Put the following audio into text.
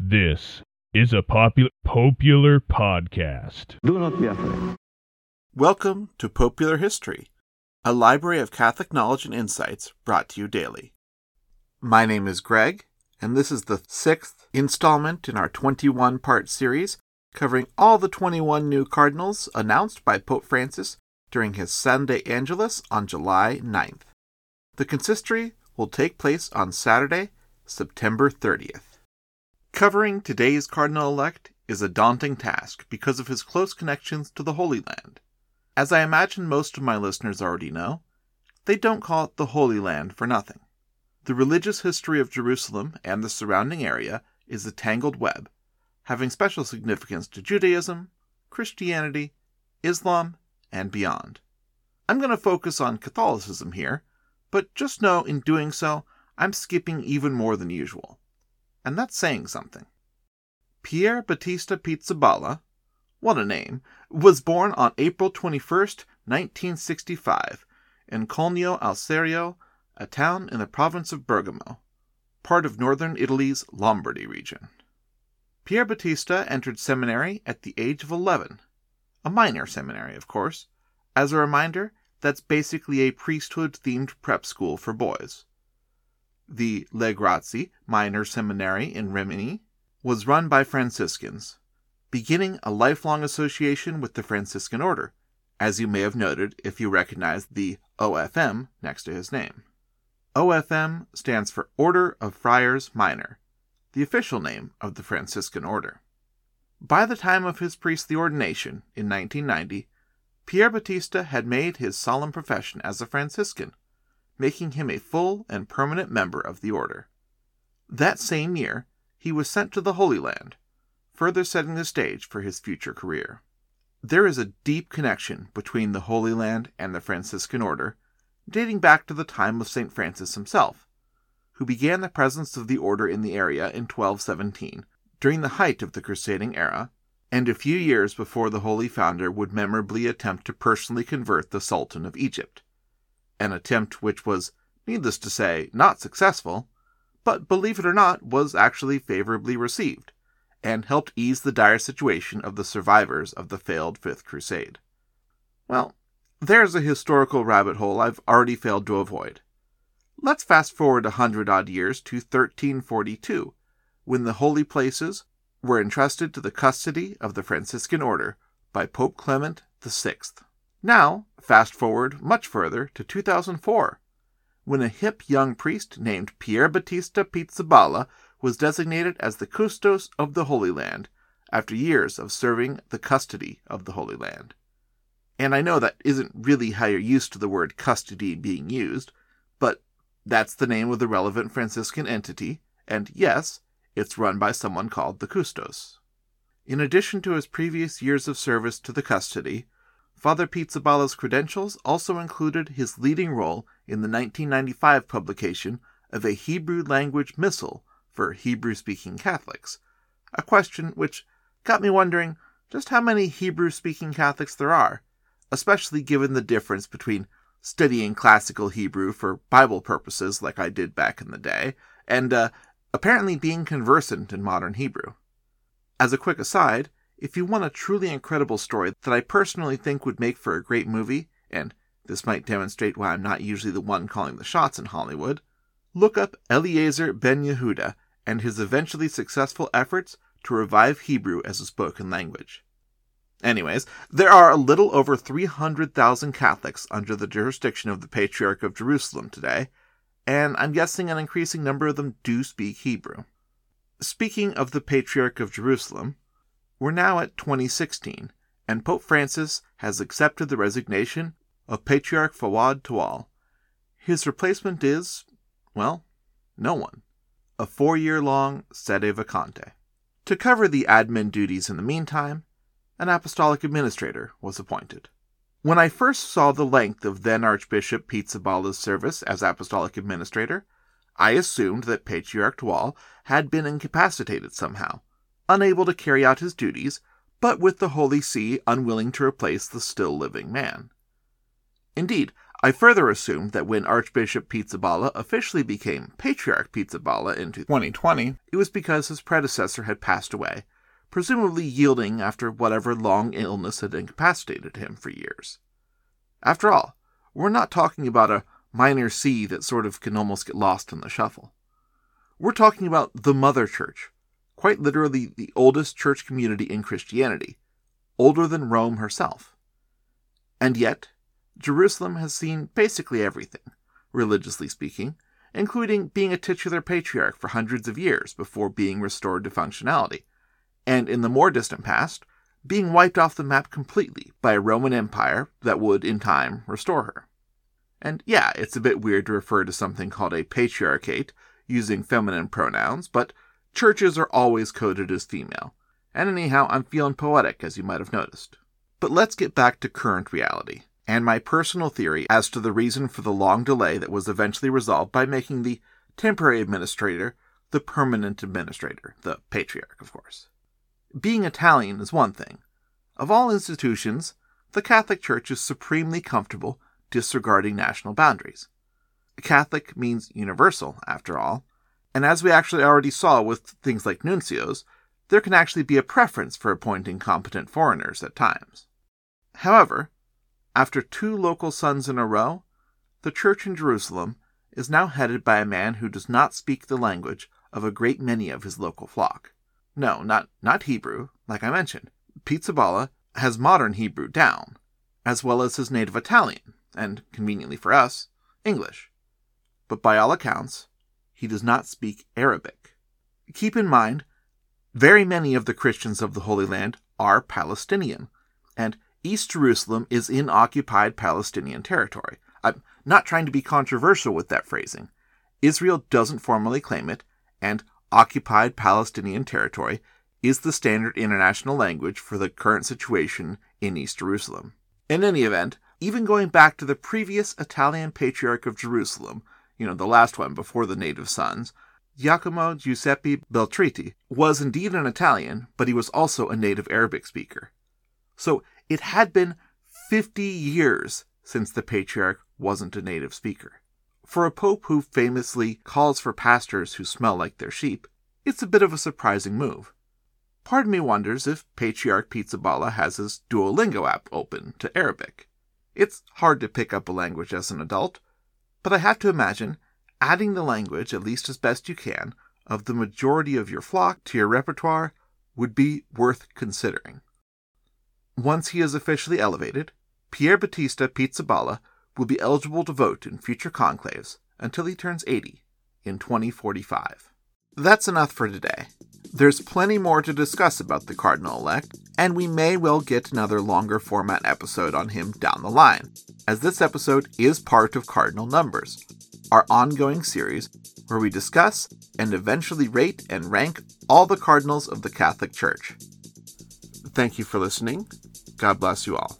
This is a popular popular podcast. Do not be afraid. Welcome to Popular History, a library of Catholic knowledge and insights brought to you daily. My name is Greg, and this is the sixth installment in our 21 part series covering all the 21 new cardinals announced by Pope Francis during his Sunday Angelus on July 9th. The consistory will take place on Saturday, September 30th. Covering today's cardinal elect is a daunting task because of his close connections to the Holy Land. As I imagine most of my listeners already know, they don't call it the Holy Land for nothing. The religious history of Jerusalem and the surrounding area is a tangled web, having special significance to Judaism, Christianity, Islam, and beyond. I'm going to focus on Catholicism here, but just know in doing so, I'm skipping even more than usual and that's saying something. Pierbattista Pizzaballa, what a name, was born on April 21, 1965, in Cologno al Serio, a town in the province of Bergamo, part of northern Italy's Lombardy region. Pierbattista entered seminary at the age of 11, a minor seminary, of course. As a reminder, that's basically a priesthood themed prep school for boys. The Le Grazie Minor Seminary in Rimini was run by Franciscans, beginning a lifelong association with the Franciscan order, as you may have noted if you recognize the OFM next to his name. OFM stands for Order of Friars Minor, the official name of the Franciscan order. By the time of his priestly ordination in 1990, Pierbattista had made his solemn profession as a Franciscan making him a full and permanent member of the order. That same year, he was sent to the Holy Land, further setting the stage for his future career. There is a deep connection between the Holy Land and the Franciscan order, dating back to the time of St. Francis himself, who began the presence of the order in the area in 1217, during the height of the crusading era, and a few years before the holy founder would memorably attempt to personally convert the Sultan of Egypt an attempt which was, needless to say, not successful, but believe it or not, was actually favorably received, and helped ease the dire situation of the survivors of the failed Fifth Crusade. Well, there's a historical rabbit hole I've already failed to avoid. Let's fast forward a hundred odd years to 1342, when the holy places were entrusted to the custody of the Franciscan order by Pope Clement VI. Now, fast forward much further to 2004, when a hip young priest named Pierbattista Pizzaballa was designated as the custos of the Holy Land after years of serving the custody of the Holy Land. And I know that isn't really how you're used to the word custody being used, but that's the name of the relevant Franciscan entity, and yes, it's run by someone called the custos. In addition to his previous years of service to the custody, Father Pizzaballa's credentials also included his leading role in the 1995 publication of a Hebrew language missal for Hebrew speaking Catholics, a question which got me wondering just how many Hebrew speaking Catholics there are, especially given the difference between studying classical Hebrew for Bible purposes, like I did back in the day, and uh, apparently being conversant in modern Hebrew. As a quick aside, if you want a truly incredible story that I personally think would make for a great movie, and this might demonstrate why I'm not usually the one calling the shots in Hollywood, look up Eliezer Ben Yehuda and his eventually successful efforts to revive Hebrew as a spoken language. Anyways, there are a little over 300,000 Catholics under the jurisdiction of the Patriarch of Jerusalem today, and I'm guessing an increasing number of them do speak Hebrew. Speaking of the Patriarch of Jerusalem, we're now at 2016, and Pope Francis has accepted the resignation of Patriarch Fouad Tawal. His replacement is, well, no one. A four year long sede vacante. To cover the admin duties in the meantime, an apostolic administrator was appointed. When I first saw the length of then Archbishop Pizzaballa's service as apostolic administrator, I assumed that Patriarch Tawal had been incapacitated somehow, unable to carry out his duties, but with the Holy See unwilling to replace the still living man. Indeed, I further assumed that when Archbishop Pizzaballa officially became Patriarch Pizzaballa in 2020, it was because his predecessor had passed away, presumably yielding after whatever long illness had incapacitated him for years. After all, we're not talking about a minor see that sort of can almost get lost in the shuffle. We're talking about the Mother Church, quite literally the oldest church community in Christianity, older than Rome herself. And yet, Jerusalem has seen basically everything, religiously speaking, including being a titular patriarch for hundreds of years before being restored to functionality, and in the more distant past, being wiped off the map completely by a Roman Empire that would, in time, restore her. And yeah, it's a bit weird to refer to something called a patriarchate using feminine pronouns, but churches are always coded as female. And anyhow, I'm feeling poetic, as you might have noticed. But let's get back to current reality, and my personal theory as to the reason for the long delay that was eventually resolved by making the temporary administrator the permanent administrator, the patriarch, of course. Being Italian is one thing. Of all institutions, the Catholic Church is supremely comfortable disregarding national boundaries. Catholic means universal, after all, and as we actually already saw with things like nuncios, there can actually be a preference for appointing competent foreigners at times. However, after two local sons in a row, the church in Jerusalem is now headed by a man who does not speak the language of a great many of his local flock. No, not, not Hebrew, like I mentioned. Pizzaballa has modern Hebrew down, as well as his native Italian, and, conveniently for us, English. But by all accounts, he does not speak Arabic. Keep in mind, very many of the Christians of the Holy Land are Palestinian, and East Jerusalem is in occupied Palestinian territory. I'm not trying to be controversial with that phrasing. Israel doesn't formally claim it, and occupied Palestinian territory is the standard international language for the current situation in East Jerusalem. In any event, even going back to the previous Italian Patriarch of Jerusalem, you know, the last one before the native sons, Giacomo Giuseppe Beltritti was indeed an Italian, but he was also a native Arabic speaker. So it had been 50 years since the patriarch wasn't a native speaker. For a pope who famously calls for pastors who smell like their sheep, it's a bit of a surprising move. Part of me wonders if Patriarch Pizzaballa has his Duolingo app open to Arabic. It's hard to pick up a language as an adult, but I have to imagine adding the language, at least as best you can, of the majority of your flock to your repertoire would be worth considering. Once he is officially elevated, Pierbattista Pizzaballa will be eligible to vote in future conclaves until he turns 80 in 2045. That's enough for today. There's plenty more to discuss about the Cardinal elect, and we may well get another longer format episode on him down the line, as this episode is part of Cardinal Numbers, our ongoing series where we discuss and eventually rate and rank all the cardinals of the Catholic Church. Thank you for listening. God bless you all.